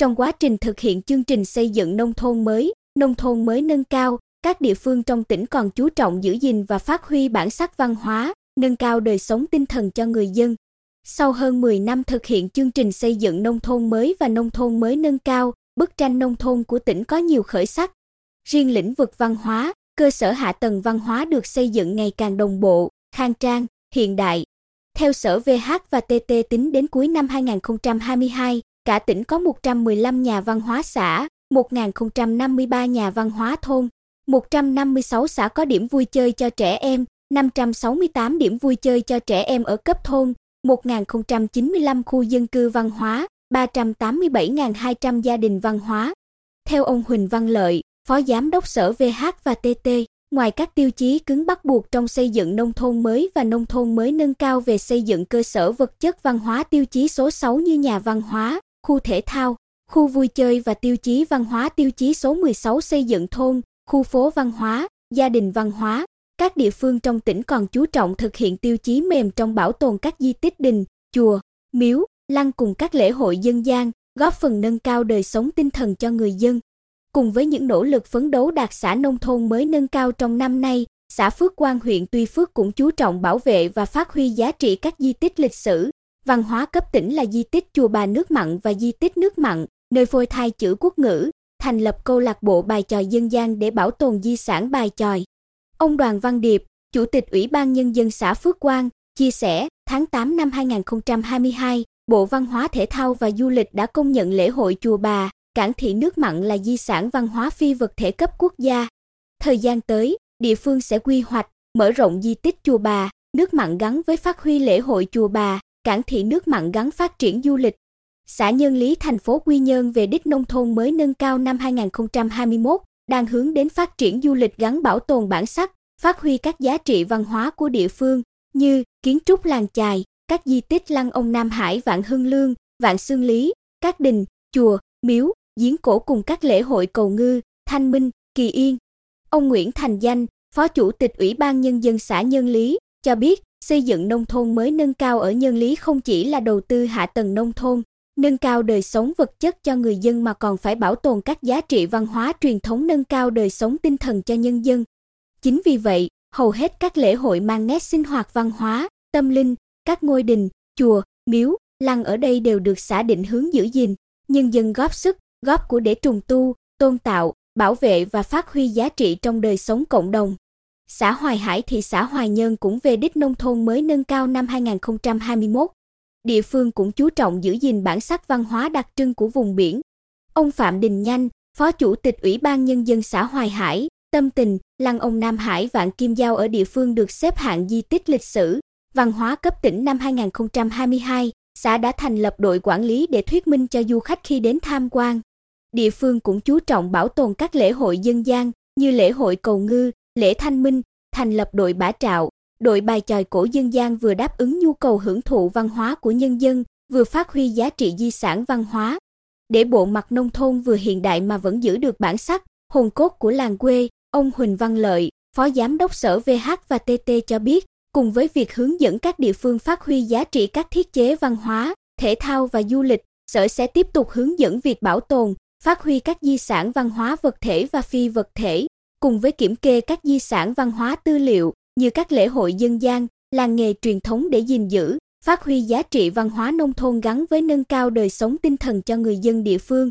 Trong quá trình thực hiện chương trình xây dựng nông thôn mới, nông thôn mới nâng cao, các địa phương trong tỉnh còn chú trọng giữ gìn và phát huy bản sắc văn hóa, nâng cao đời sống tinh thần cho người dân. Sau hơn 10 năm thực hiện chương trình xây dựng nông thôn mới và nông thôn mới nâng cao, bức tranh nông thôn của tỉnh có nhiều khởi sắc. Riêng lĩnh vực văn hóa, cơ sở hạ tầng văn hóa được xây dựng ngày càng đồng bộ, khang trang, hiện đại. Theo Sở VH và TT tính đến cuối năm 2022, cả tỉnh có 115 nhà văn hóa xã, 1053 nhà văn hóa thôn, 156 xã có điểm vui chơi cho trẻ em, 568 điểm vui chơi cho trẻ em ở cấp thôn, 1095 khu dân cư văn hóa, 387.200 gia đình văn hóa. Theo ông Huỳnh Văn Lợi, Phó Giám đốc Sở VH và TT, ngoài các tiêu chí cứng bắt buộc trong xây dựng nông thôn mới và nông thôn mới nâng cao về xây dựng cơ sở vật chất văn hóa tiêu chí số 6 như nhà văn hóa, khu thể thao, khu vui chơi và tiêu chí văn hóa tiêu chí số 16 xây dựng thôn, khu phố văn hóa, gia đình văn hóa. Các địa phương trong tỉnh còn chú trọng thực hiện tiêu chí mềm trong bảo tồn các di tích đình, chùa, miếu, lăng cùng các lễ hội dân gian, góp phần nâng cao đời sống tinh thần cho người dân. Cùng với những nỗ lực phấn đấu đạt xã nông thôn mới nâng cao trong năm nay, xã Phước Quang huyện Tuy Phước cũng chú trọng bảo vệ và phát huy giá trị các di tích lịch sử, văn hóa cấp tỉnh là di tích chùa Bà nước mặn và di tích nước mặn, nơi phôi thai chữ quốc ngữ, thành lập câu lạc bộ bài tròi dân gian để bảo tồn di sản bài tròi. Ông Đoàn Văn Điệp, Chủ tịch Ủy ban Nhân dân xã Phước Quang, chia sẻ, tháng 8 năm 2022, Bộ Văn hóa Thể thao và Du lịch đã công nhận lễ hội Chùa Bà, Cảng thị nước mặn là di sản văn hóa phi vật thể cấp quốc gia. Thời gian tới, địa phương sẽ quy hoạch, mở rộng di tích Chùa Bà, nước mặn gắn với phát huy lễ hội Chùa Bà, Cảng thị nước mặn gắn phát triển du lịch. Xã Nhân Lý thành phố Quy Nhơn về đích nông thôn mới nâng cao năm 2021, đang hướng đến phát triển du lịch gắn bảo tồn bản sắc, phát huy các giá trị văn hóa của địa phương như kiến trúc làng chài, các di tích lăng ông Nam Hải Vạn Hưng Lương, Vạn Xương Lý, các đình, chùa, miếu, giếng cổ cùng các lễ hội cầu ngư, thanh minh, kỳ yên. Ông Nguyễn Thành Danh, Phó Chủ tịch Ủy ban Nhân dân xã Nhân Lý, cho biết xây dựng nông thôn mới nâng cao ở Nhân Lý không chỉ là đầu tư hạ tầng nông thôn, nâng cao đời sống vật chất cho người dân mà còn phải bảo tồn các giá trị văn hóa truyền thống nâng cao đời sống tinh thần cho nhân dân. Chính vì vậy, hầu hết các lễ hội mang nét sinh hoạt văn hóa, tâm linh, các ngôi đình, chùa, miếu, lăng ở đây đều được xã định hướng giữ gìn, nhân dân góp sức, góp của để trùng tu, tôn tạo, bảo vệ và phát huy giá trị trong đời sống cộng đồng. Xã Hoài Hải thị xã Hoài Nhơn cũng về đích nông thôn mới nâng cao năm 2021. Địa phương cũng chú trọng giữ gìn bản sắc văn hóa đặc trưng của vùng biển. Ông Phạm Đình Nhanh, Phó Chủ tịch Ủy ban Nhân dân xã Hoài Hải, tâm tình, lăng ông Nam Hải Vạn Kim Giao ở địa phương được xếp hạng di tích lịch sử, văn hóa cấp tỉnh năm 2022, xã đã thành lập đội quản lý để thuyết minh cho du khách khi đến tham quan. Địa phương cũng chú trọng bảo tồn các lễ hội dân gian như lễ hội cầu ngư, lễ thanh minh, thành lập đội bả trạo, đội bài tròi cổ dân gian vừa đáp ứng nhu cầu hưởng thụ văn hóa của nhân dân, vừa phát huy giá trị di sản văn hóa. Để bộ mặt nông thôn vừa hiện đại mà vẫn giữ được bản sắc, hồn cốt của làng quê, ông Huỳnh Văn Lợi, Phó Giám đốc Sở VH và TT cho biết, cùng với việc hướng dẫn các địa phương phát huy giá trị các thiết chế văn hóa, thể thao và du lịch, Sở sẽ tiếp tục hướng dẫn việc bảo tồn, phát huy các di sản văn hóa vật thể và phi vật thể, cùng với kiểm kê các di sản văn hóa tư liệu như các lễ hội dân gian, làng nghề truyền thống để gìn giữ, phát huy giá trị văn hóa nông thôn gắn với nâng cao đời sống tinh thần cho người dân địa phương.